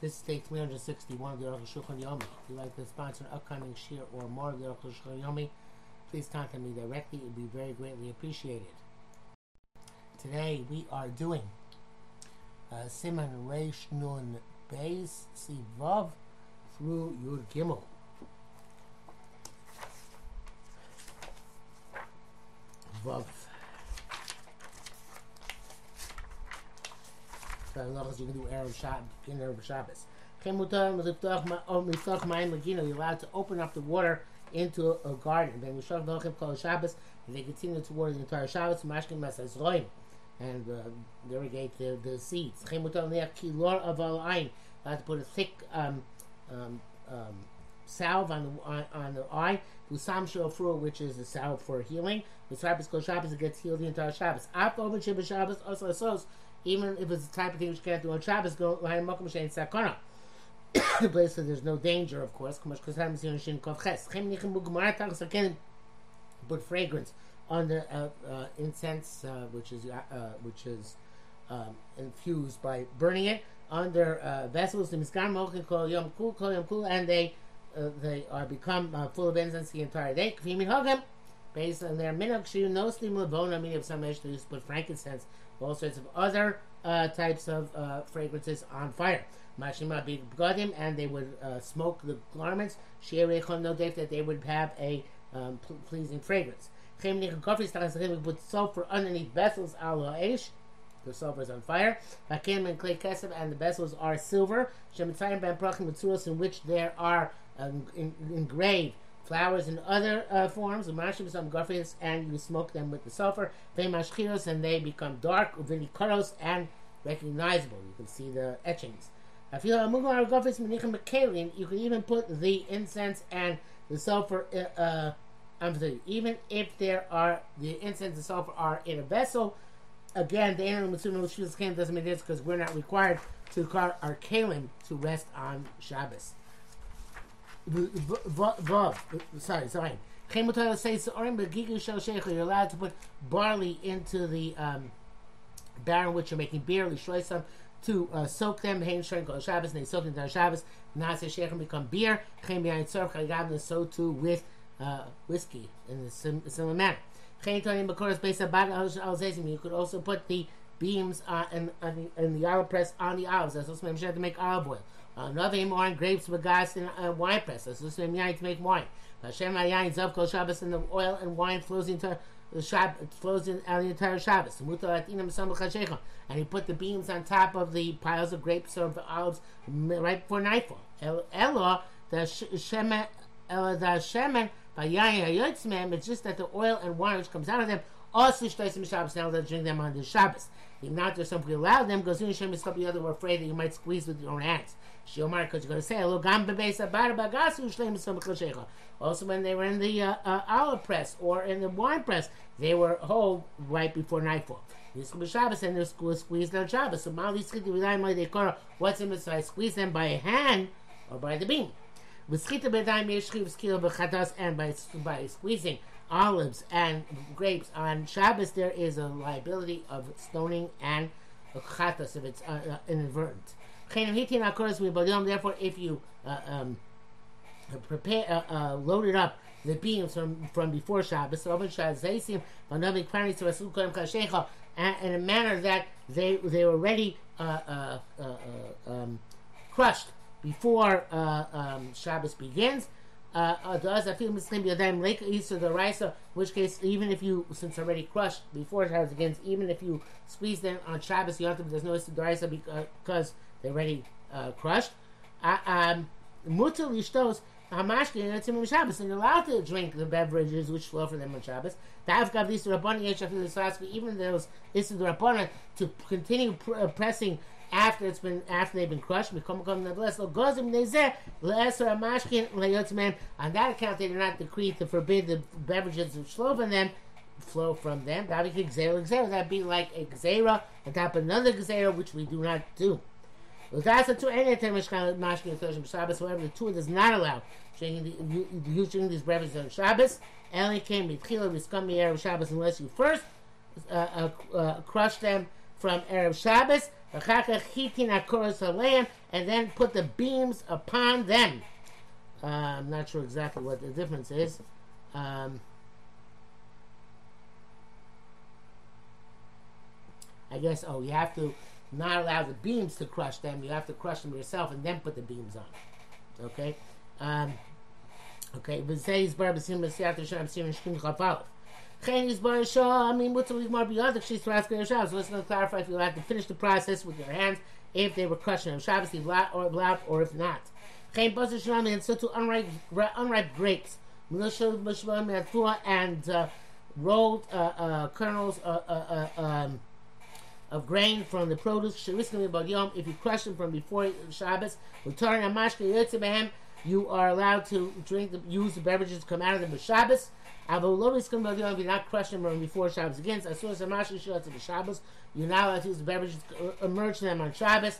This is day 361 of the Aruch Shulchan Yomi. If you'd like to sponsor an upcoming shir or more of the Aruch Shulchan Yomi, please contact me directly. It would be very greatly appreciated. Today we are doing uh, Siman Reish Nun Beis Sivav through Yud Gimel. Vav. So as long as you can do Erev Shabbos, in Erev Shabbos. You're allowed to open up the water into a garden. Then shove the call Shabbos, and they continue to water the entire Shabbos. Mashkin Masas Roim, and uh, irrigate the, the seeds. Allowed to put a thick um, um, um, salve on the on, on the eye. Usam shofru, which is the salve for healing. With Shabbos Kol Shabbos, it gets healed the entire Shabbos. After Omen Shabbos Shabbos, also sos even if it's the type of thing which you can't do on Shabbos, go line makom shein sakana. The place where there's no danger, of course. Put fragrance on the uh, uh, incense, uh, which is uh, which is um, infused by burning it on their uh, vessels. The and they uh, they are become uh, full of incense the entire day. Based on their minok shiu no stim levona, meaning of some to use put frankincense all sorts of other uh, types of uh, fragrances on fire. Mashima begadim, and they would uh, smoke the garments. Sheirechon no that they would have a um, pleasing fragrance. We put sulfur underneath vessels al ha'esh. The sulfur is on fire. Hakim and clay kesef, and the vessels are silver. Shemitzayim ben prachim in which there are um, engraved flowers in other uh, forms, umashim some garfias, and you smoke them with the sulfur, vemashchiros, and they become dark, uvilikaros, and recognizable. You can see the etchings. If you have a mug argues, you can even put the incense and the sulfur. Uh, uh, I'm sorry, even if there are the incense and sulfur are in a vessel. Again, the animal doesn't make this because we're not required to call our Kalim to rest on Shabbos. Vav, sorry, sorry. You're allowed to put barley into the um, barrel which you're making beer, some to uh, soak them, Hain Shabbos, and they soak them down Shabbos. Nase Shechem become beer, Chaim Yain Tzorch, Chagam, so too with uh, whiskey in a similar manner. You could also put the beams uh, in, in, the, in the olive press on the olives. That's also mentioned to make olive oil. Another wine, grapes, bagas, in uh, wine press. That's the same yain to make wine. Hashem yain zav kol Shabbos, and the oil and wine flows into the Shab, flows in the entire Shabbos. And he put the beams on top of the piles of grapes or the olives right before nightfall. Ella the shemen, Ella the shemen, it's just that the oil and wine which comes out of them also shtoisim Shabbos. Now they drink them on the Shabbos. If not, there's something allowed them. because in Hashem is the other. We're afraid that you might squeeze with your own hands. Going to say, "Lo gam bebeisa bar bagasu shleim some Also, when they were in the uh, uh, olive press or in the wine press, they were whole right before nightfall. This was Shabbos and they're squeezed on Shabbos. So what's in this? I squeeze them by hand or by the beam. And by, by squeezing olives and grapes on Shabbos, there is a liability of stoning and chatas if it's uh, uh, inadvertent. Therefore, if you uh, um, prepare, uh, uh, up the beams from, from before Shabbos, in a manner that they they were already uh, uh, uh, uh, um, crushed before uh, um, Shabbos begins. Raisa, which case even if you since already crushed before Shabbos begins, even if you squeeze them on Shabbos Yontif, there's no Easter the Raisa because they're already crushed. Um, Mutal Yishtos Hamashkin Tzimim Shabbos, and you're allowed to drink the beverages which flow from them on Shabbos. Davgav Lisa Rabbani Yeshafil even those Issa Rabbana to continue uh, pressing after it's been after they've been crushed. Become come le'yotzman. On that account, they did not decree to forbid the beverages which flow from them flow from them. That'd be like a gzera on top of another gzera, which we do not do. However, the two does not allow using these beverages on Shabbos. Only came mitchila riskam Erev Shabbos unless you first uh, uh, uh, crush them from Erev Shabbos. and then put the beams upon them. Uh, I'm not sure exactly what the difference is. Um, I guess, oh, you have to not allow the beams to crush them. You have to crush them yourself and then put the beams on. Okay? Um, okay, v'zeiz bar b'sim b'siyat Hashem b'sim shkin chafalef. Chen is bar shah, I mean, what's the more beyond she's ask Shabbos. So let's not clarify if you have to finish the process with your hands, if they were crushing on Shabbos, or allowed, or if not. Chen buzzer shalom, and so to unripe, grapes. Militia and uh, rolled uh, uh, kernels, uh, um, of grain from the produce. If you crush them from before Shabbos, you are allowed to drink, the, use the beverages come out of them with Shabbos. If you're not crushing them before Shabbos again, you're not allowed to use the beverages, uh, emerge them on Shabbos.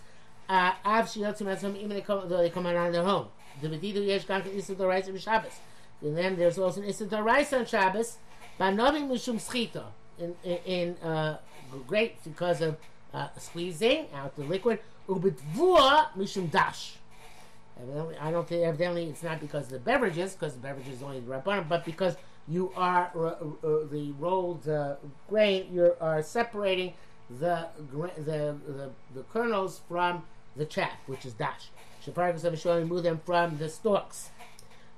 Uh, even though they come out on their home. The Bedidu Yesh Gankan Issa Doraisa Shabbos. And then there's also an Issa Doraisa on Shabbos. Banovim Mishum Schita. In, in, in uh, great because of uh, squeezing out the liquid. Ubitvua mishum dash. I don't think evidently it's not because of the beverages, because the beverages only the rabbanim, but because you are uh, uh, the rolled uh, grain, you are separating the, the the the kernels from the chaff, which is dash. Shapargas of showing move them from the stalks.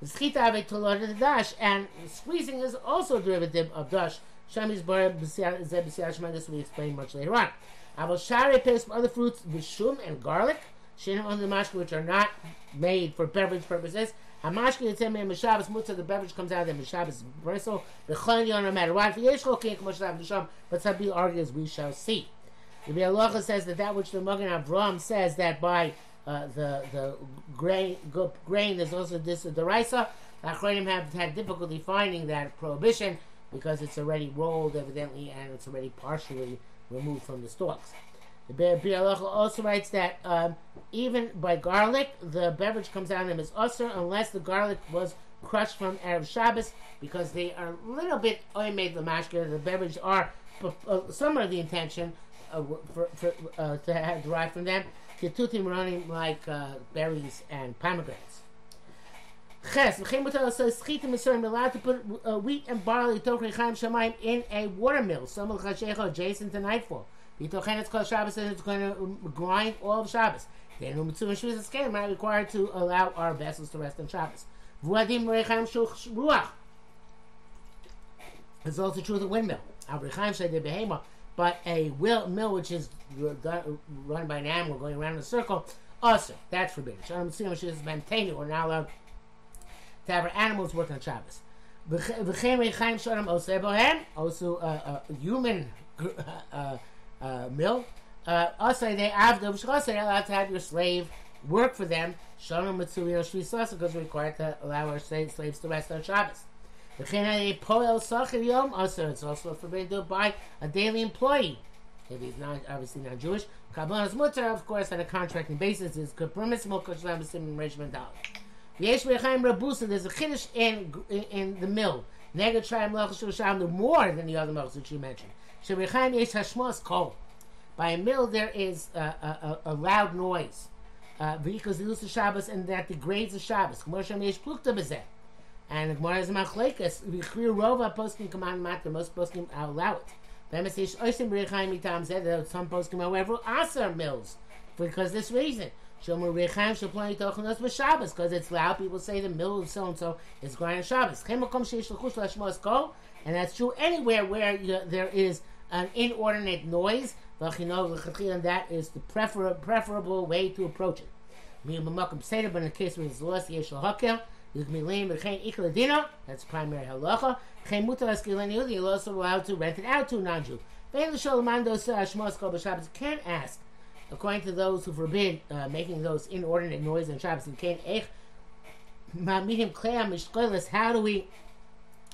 The dash, and squeezing is also a derivative of dash. Shami's bar zeb this we explain much later on. I Aval shari pays from other fruits, vishum and garlic, shenim on the mashka which are not made for beverage purposes. Hamashka yitzem and mishabas mutzah the beverage comes out of the mishabas bristle. The chaylion no matter what. V'yesh chokin k'moshav nisham. But Sabi argues we shall see. The Biur Halacha says that that which the Magen Avram says that by uh, the the grain grain is also this the Raisa. The Achronim have had difficulty finding that prohibition because it's already rolled evidently and it's already partially removed from the stalks. The Biur Halacha also writes that um, even by garlic, the beverage comes out of them as usr unless the garlic was crushed from Arab Shabbos because they are a little bit oimed lamashka. The beverage are uh, some of the intention uh, for, for, uh, to have derived from them. Ketutim running like uh, berries and pomegranates. Ches, v'chein mutar says chitim misorim allowed to put uh, wheat and barley tochen chaim shamayim in a water mill. Some of the chashecha adjacent to nightfall. V'tochen it's called Shabbos and it's going to grind all of Shabbos. Then umitzu and shvus escape might required to allow our vessels to rest on Shabbos. V'adim rechaim shuch ruach. It's also true of the windmill. Abrichaim said the behema, but a will, mill which is run by an animal going around in a circle, also that's forbidden. Shalom Tzim Shvus maintained we're not allowed to have our animals work on Shabbos. Also, uh, uh, human uh, uh, mill. Uh, also, they have the allowed to have your slave work for them. Shalom Mitsuyo Shvisasa because we're required to allow our slaves to rest on Shabbos. Also, it's also forbidden to buy a daily employee. If he's not obviously not Jewish, Kabbalah's mutter, of course, on a contracting basis is permissible because I'm assuming Regiment Dollar. Yesh Rechaim Rabusa, there's a Kiddush in, in, in the mill. Neged Shayim Melchus Shulsham, more than the other Melchus that you mentioned. Sherechaim Yesh Hashmos Kol. By a mill, there is a, a, a, a loud noise. Because uh, the Shabbos and that degrades the Shabbos. K'moshem Yesh Plukta Bezeh. And the Gemara is Machlekas. V'chrir Rova poskim command matter. Most poskim allow it. Bemis Yesh Oisim Rechaim Itam Zed. Some poskim, however, Aser mills. Because this reason. Shomer Rechaim Shaplan Yitochanos B'Shabbos because it's loud. People say the middle of so and so is grinding Shabbos. Chemakom Sheish L'Chush L'Shmos Kol, and that's true anywhere where you, there is an inordinate noise. And that is the prefer, preferable way to approach it. But in the case where it's lost, Yesh L'Hakel. That's primary halacha. You're also allowed to rent it out to a non-Jew. Can't ask according to those who forbid uh, making those inordinate noise on Shabbos and Kain Ech, how do we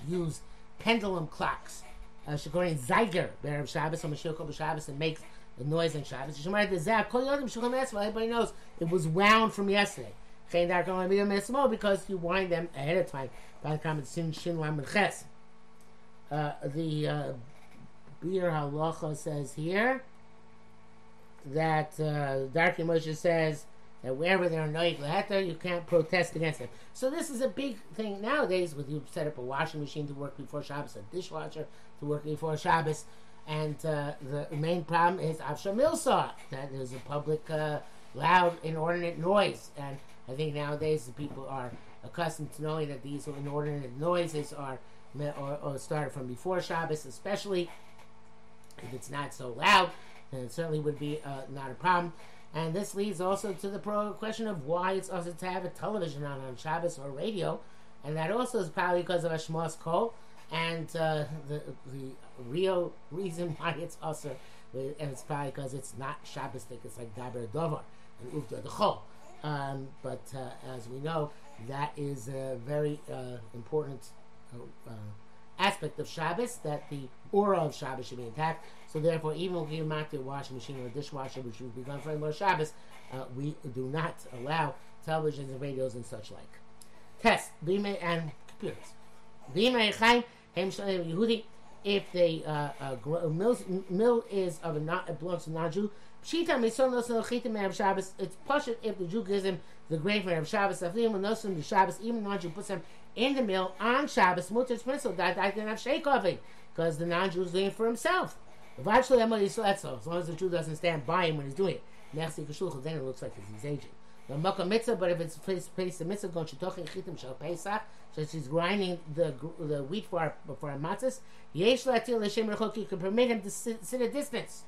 use pendulum clocks? Uh, According Zeiger, Be'er Shabbos, or Mashiach Shabbos, and makes the noise on Shabbos. Everybody knows it was wound from yesterday. Because you wind them ahead of time by the comment Sin Shin Lam Ches. Uh, the uh, Biur Halacha says here that uh, Darkei Moshe says that wherever there are noig leheter, you can't protest against them. So this is a big thing nowadays. With you set up a washing machine to work before Shabbos, a dishwasher to work before Shabbos, and uh, the main problem is Avsha Milsa. That is a public, uh, loud, inordinate noise, and I think nowadays the people are accustomed to knowing that these inordinate noises are or, or started from before Shabbos, especially if it's not so loud, then it certainly would be uh, not a problem. And this leads also to the question of why it's also to have a television on on Shabbos or radio, and that also is probably because of Ashmos Kol. And uh, the the real reason why it's also, and it's probably because it's not Shabbosdik. It's like Daber Dovar and Uvda Dechol. Um, but uh, as we know, that is a very uh, important uh, aspect of Shabbos that the aura of Shabbos should be intact. So therefore, even if we mount a washing machine or dishwasher, which would be done for more Shabbos, uh, we do not allow televisions and radios and such like. Test bime and computers. Bime chaim hem Yehudi. If the uh, uh, mill, mill is of a not it belongs to non-Jew, pshita mison noson chitim Shabbos. It's pashut if the Jew gives him the grain for erev Shabbos. Aflim noson the Shabbos. Even non-Jew puts them in the mill on Shabbos. Mutter principle that I can have shake of it because the non-Jew is doing it for himself. Eventually, Emily As long as the Jew doesn't stand by him when he's doing it, then it looks like he's aging. The makkah mitzvah, but if it's place place the mitzvah going shetochen chitim shel pesach, so she's grinding the the wheat for our, for our matzahs. Yesh latil l'shem rechok. You can permit him to sit, sit a distance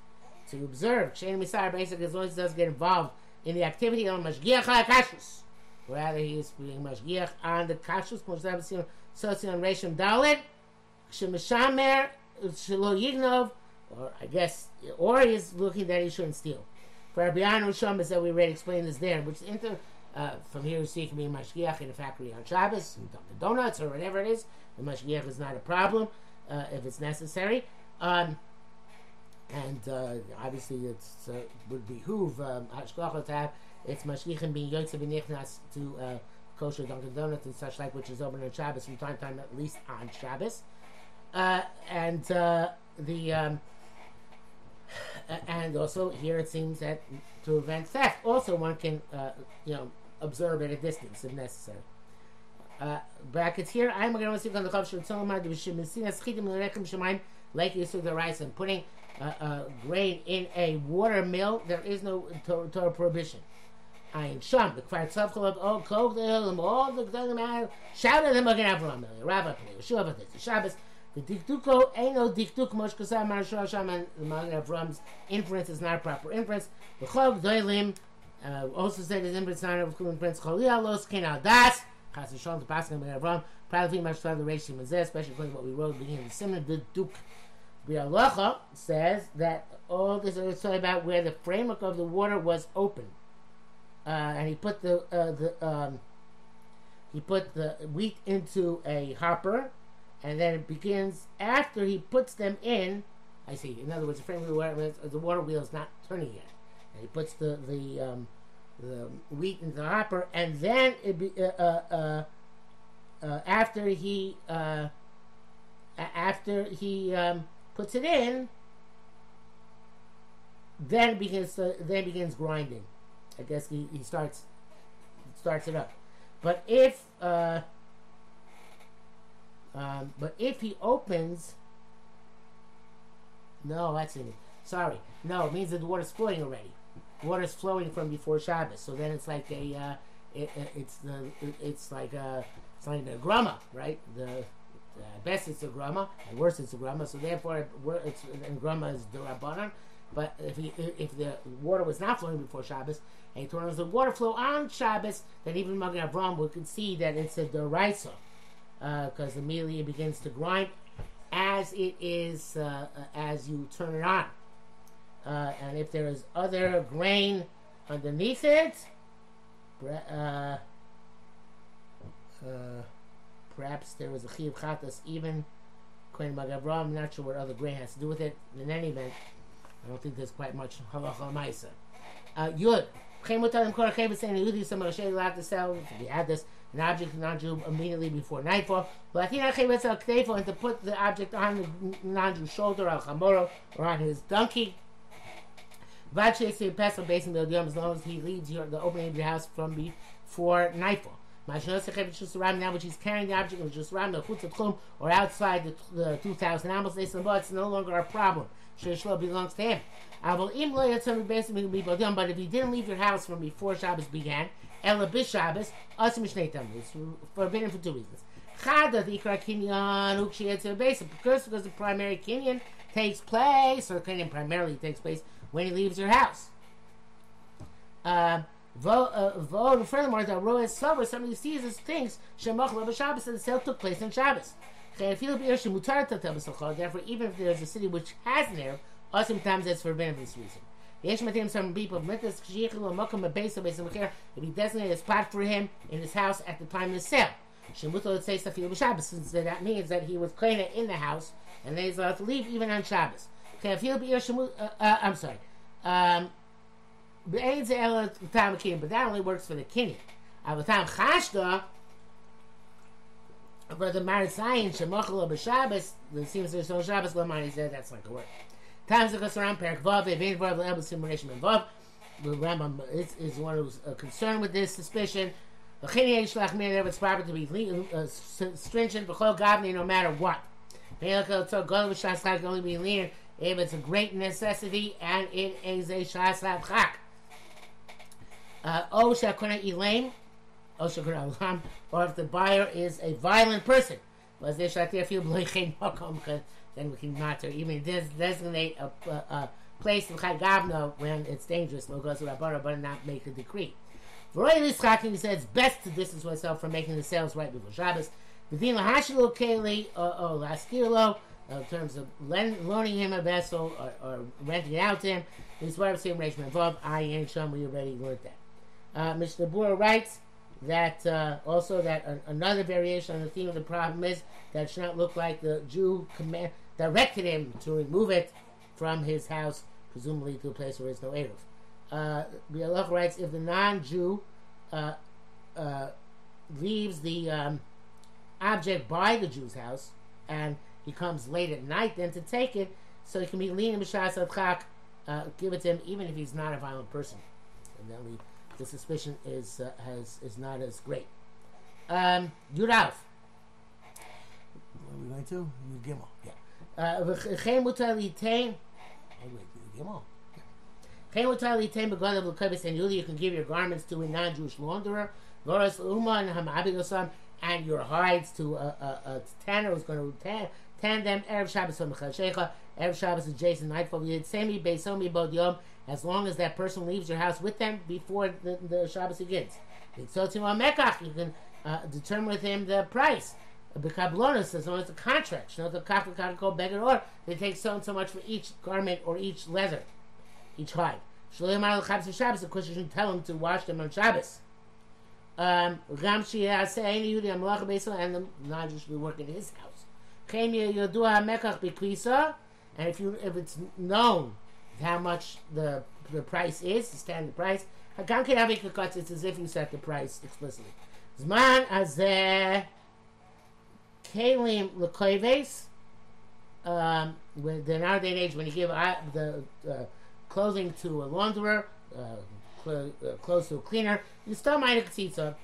to observe. Shein misar basically as long as he doesn't get involved in the activity on mashgiach kashrus. Rather, he is being mashgiach on the kashrus. Moshe Sosion Reshim Dalit. Shemishamer Shelo Yignov or I guess, or he's looking that he shouldn't steal. For Rabbi Anu Shamas that we already explained this there, which inter, uh, from here we see it can be a mashgiach in a factory on Shabbos, and Dunkin' Donuts or whatever it is. The mashgiach is not a problem uh, if it's necessary. Um, and uh, obviously it uh, would behoove um, to have its mashgiachim being yotze b'nichnas to uh, kosher Dunkin' Donuts and such like, which is open on Shabbos from time to time, at least on Shabbos. Uh, and uh, the um, and also here it seems that to prevent theft, also one can uh, you know observe at a distance if necessary. Uh, brackets here. I'm going to see on the the Shemaim like the rice and putting uh, uh, grain in a water mill. There is no Torah prohibition. Ein Sham the Tzavcholab Oh the all the Gdolim them again Avram Rabbi Shabbos the diktuko ain't no diktuk mosh kasar mar sham and Avram's inference is not proper inference. The chog doilim uh, also said his inference is not of kulin prince cholia los al das chas v'shon to pass Magen Avram. Probably much the ratio is there especially according to what we wrote beginning the simon the duk says that all this is talking about where the framework of the water was open, uh, and he put the uh, the um, he put the wheat into a hopper and then it begins after he puts them in. I see. In other words, the frame of the water, the water wheel is not turning yet, and he puts the the um, the wheat into the hopper, and then it be, uh, uh, uh, uh after he uh, after he um, puts it in, then begins to, then begins grinding. I guess he, he starts starts it up. But if uh, um, but if he opens, no, that's in it. Sorry, no, it means that the water's flowing already. Water's flowing from before Shabbos, so then it's like a, uh, it, it's the, it's like a, it's like a grama, right? The, best it's a grama, and worse it's a grama. So therefore, it's and grama is the rabbanon. But if he, if the water was not flowing before Shabbos, and he turns the water flow on Shabbos, then even Magen Avram would see that it's a deraisa because uh, immediately it begins to grind as it is uh, uh, as you turn it on. Uh, and if there is other grain underneath it, uh, perhaps there was a chiyuv chatas even Kohen Magavra. I'm not sure what other grain has to do with it. In any event, I don't think there's quite much halacha ma'isa. Yud. Chemotalim kor chevet saying Yudi some to sell. You add this, an object to non-Jew immediately before nightfall. But and to put the object on the non-Jew shoulder, al chamoro, or on his donkey. Vache pesel basing the as long as he leaves your, the opening of your house from before nightfall. Now, which he's carrying the object of chutz or outside the, the 2,000 animals, they say, it's no longer a problem. Shishlo belongs to him. But if he didn't leave your house from before Shabbos began, Ella bis Shabbos, Asim It's forbidden for two reasons. Chada, the Ikra Kinyan, Ukshi base. Because because the primary Kinyan takes place, or Kinyan primarily takes place when he leaves your house. Um, uh, furthermore, the Roy Sober, somebody sees his things, Shemach Lava Shabbos, and the sale took place on Shabbos. Therefore, even if there's a city which has an Erev, sometimes it's forbidden for this reason. If he designated a spot for him in his house at the time of the sale. Since that means that he was kleiner in the house and he's allowed to leave even on Shabbos. Okay, feel be uh, uh, I'm sorry. Um, but that only works for the kinyan. Avatam chashda for the Marisayin Shemachal b'Shabbos, it seems there's no Shabbos Lamar. He said that's like a word. Times goes Perak Vav, Evin Vav, Simulation Vav. The Rambam is, is one who's uh, concerned with this suspicion. The Chini Shlach Mir to be uh, stringent, B'chol Gavni, no matter what. Melech so God Shas Chak only be if it's a great necessity and it is a Shas Chak. Uh, o Shakuna Elaine or if the buyer is a violent person. then we can not even designate a, a, a place in Chagavno when it's dangerous, We'll go to Rabbana, but not make a decree. Roy he says it's best to distance oneself from making the sales right before Shabbos. V'din lahashilo keli or laskirlo, in terms of loaning him a vessel or, or renting it out to him. Is what I'm saying, involved. I ain't Sham, we already learned that. Uh, Mishnah Berurah writes, that uh, also that another variation on the theme of the problem is that it should not look like the Jew command, directed him to remove it from his house, presumably to a place where there's no Eruv. Uh, writes, if the non-Jew uh, uh, leaves the um, object by the Jew's house and he comes late at night, then to take it, so he can be leaning b'shas uh, give it to him, even if he's not a violent person. And then the suspicion is uh, has is not as great. Um, Yurav. What are we going to? Yud Gimel. Yeah. Wait, Yud Gimel. Chein mutar litain begadav l'kabis and you can give your garments to a non-Jewish launderer. Voras uma and hamabigosam and your hides to a, a, a tanner who's going to tan, tan them. Erev Shabbos from Chashecha. Erev Shabbos is Jason Nightfall. Yid semi beisomi bod yom as long as that person leaves your house with them before the, the Shabbos begins. So to Mekach, you can uh, determine with him the price. Bekablonis, as long it's a contract, you know, the called beggar or they take so and so much for each garment or each leather, each hide. Shalim al Shabbos, of course, you should tell him to wash them on Shabbos. Um, Ram any Yudi and the non-Jew should be working in his house. And if you if it's known how much the the price is, the standard price. Hagan Kiravi it's as if you set the price explicitly. Zman Azeh Kalim Lekoives. Um, when the nowadays age, when you give uh, the uh, clothing to a launderer, uh, cl- uh, clothes to a cleaner, you still might see so.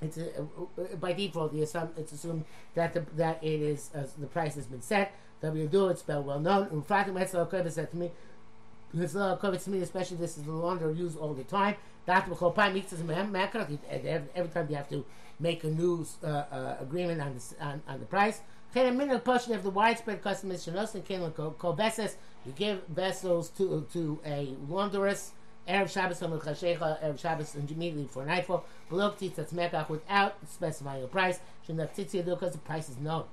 It's a, uh, by default, assume, it's assumed that the, that it is uh, the price has been set. W do it's spelled well known. In fact, said to me, because uh, covered me, especially this is the laundry used all the time. That will meets every time you have to make a new uh, uh, agreement on the on, on the price. a minute portion of the widespread customization and Kalim Kobeses, you give vessels to to a laundress. Erev Shabbos on Chashecha, Erev Shabbos immediately before nightfall. Below Ktitz Mekach without specifying a price. Shinach Tzitzi because the price is known.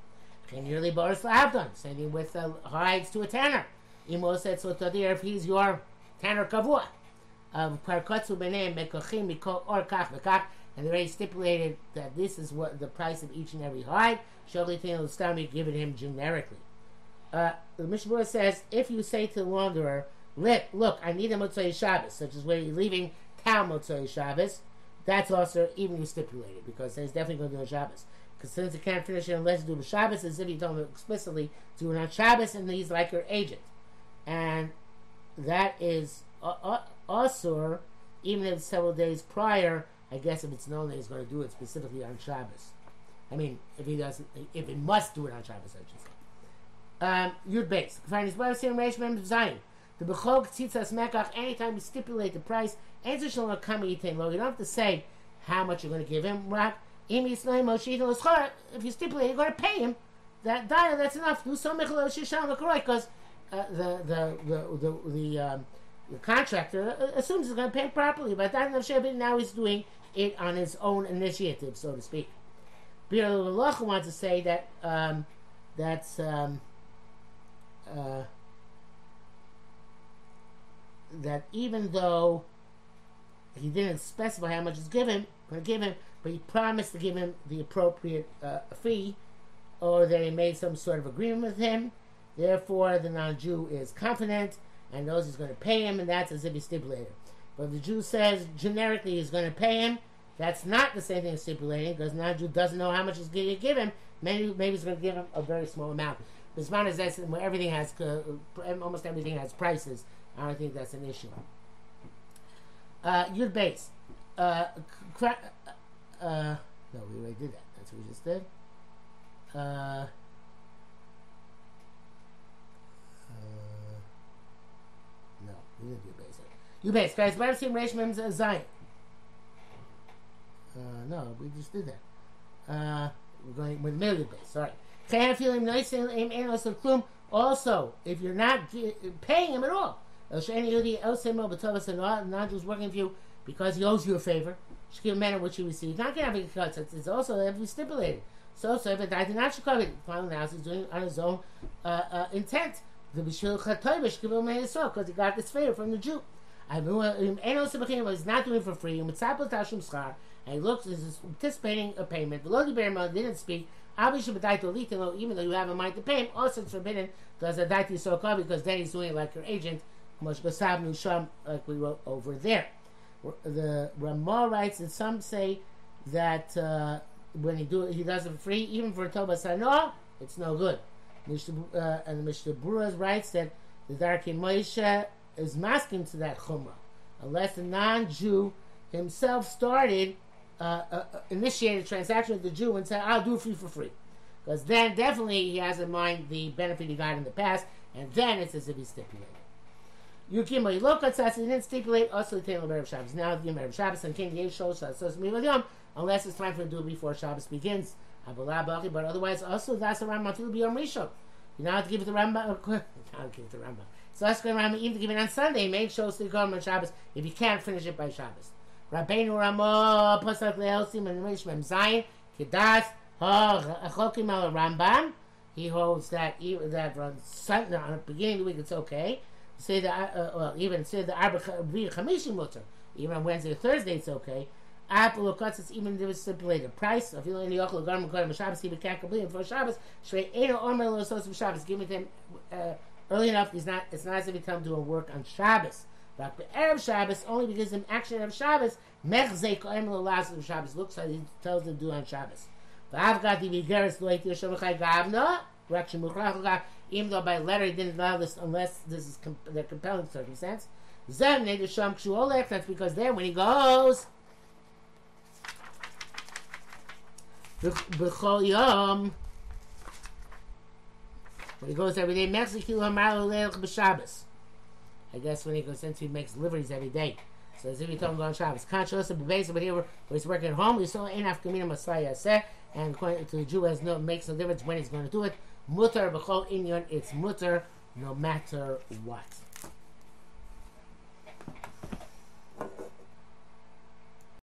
Chen yearly Boris Lavdon, sending with uh, hides to a tanner. Imo said so Tadir if he's your Tanner Kavua. Of Parkotsu Benem Mekochim Miko or Kach Vekach, and they already stipulated that this is what the price of each and every hide. Shogli Tin Stami give it him generically. Uh, the Mishnah says if you say to the launderer, look, look, I need a Motzei Shabbos, such as where you're leaving town Motzei Shabbos, that's also evenly stipulated because he's definitely going to do a Shabbos. Because since he can't finish it unless you do a Shabbos, as if he told him explicitly, do not Shabbos, and he's like your agent and that is uh, asur, even if it's several days prior. I guess if it's known that he's going to do it specifically on Shabbos. I mean, if he doesn't, if he must do it on Shabbos, I should say. Um, Yud base. Find his brother saying Reish Mem Zayin. The bechol tzitzas mekach. Anytime you stipulate the price, answer shalom kami yitain lo. You don't have to say how much you're going to give him. Rak im yisnei moshe yitin If you stipulate, you're going to pay him. That daya, that's enough. Do so mechal shisham because uh, the the the the the, um, the contractor uh, assumes he's going to pay properly. But that now he's doing it on his own initiative, so to speak. Biur Halacha wants to say that um, that's um, uh, that even though he didn't specify how much he's given, going to give him, but he promised to give him the appropriate uh, fee, or that he made some sort of agreement with him. Therefore, the non-Jew is confident and knows he's going to pay him, and that's as if he stipulated. But the Jew says generically he's going to pay him. That's not the same thing as stipulating because non-Jew doesn't know how much he's going to give him. Maybe maybe he's going to give him a very small amount. Bisman is that where everything has uh, almost everything has prices. I don't think that's an issue. Uh, your base. Uh, uh, no, we already did that. That's what we just did. Uh, uh, no, we didn't do base. You base. But I've seen Reish Mem's Zion. Uh, no, we just did that. Uh, we're going with million base. Sorry. Also, if you're not paying him at all, not just working for you because he owes you a favor, give manner which you receive. Not going to have cuts. It's also to stipulated. So, so if it died, not cover Final now, he's doing on his own uh, uh, intent. The bishul chatoibish because he got this favor from the Jew. I mean, he's not doing it for free. And he looks, is anticipating a payment. The Lodi Berma didn't speak. Even though you have a mind to pay him, also it's forbidden because the daiti so because then he's doing it like your agent, like we wrote over there. The Ramah writes that some say that uh, when he do he does it for free, even for Toba Sanoa, it's no good. Uh, and Mishnah Berurah writes that the Darkei Moshe is masking to that chumrah, unless the non-Jew himself started uh, uh, initiated a transaction with the Jew and said, "I'll do it for you for free," because then definitely he has in mind the benefit he got in the past, and then it's as if he stipulated. Yukim he look at he didn't stipulate also the Taylor of Shabbos. Now the Erev Shabbos and King Yev Shol Shabbos unless it's time for to do before Shabbos begins. But otherwise, also that's the Rambam to be on Rishon. You now have to give it the Rambam. Not give it the Rambam. So that's going to even to give it on Sunday. Make sure to go on Shabbos if you can't finish it by Shabbos. Rabbeinu Ramo Pasuk Leelsim and Rish Mem Zayin Kedas Achokim Al Rambam. He holds that even that on Sunday, on the beginning of the week it's okay. Say that uh, well, even say the Arba Chamishi Mutter. Even on Wednesday or Thursday it's okay. Apple or cuts, even if it was stipulated price. If you only any yokel garment called Shabbos, he can't complete it for Shabbos. Shrei Eno Omer Lo Sos Shabbos. Give to him uh, early enough. He's not. It's not as if he him do a work on Shabbos. But Erev Shabbos only because him action of Shabbos mechzei koim lo of Shabbos looks like he tells him to do on Shabbos. I've got the vigeres lo etir shavachai gavna reaction muchrach even though by letter he didn't allow this unless this is com- the compelling circumstance. Zem neder sham kshu that's because there when he goes b'chol yom when he goes every day kilo hamar b'Shabbos I guess when he goes into he makes deliveries every day. So as if he told him on Shabbos. Conscious of the but here where he's working at home, we saw enough kamina Messiah said, and according to the Jew has no makes no difference when he's going to do it. Mutter b'chol inyon, it's mutter no matter what.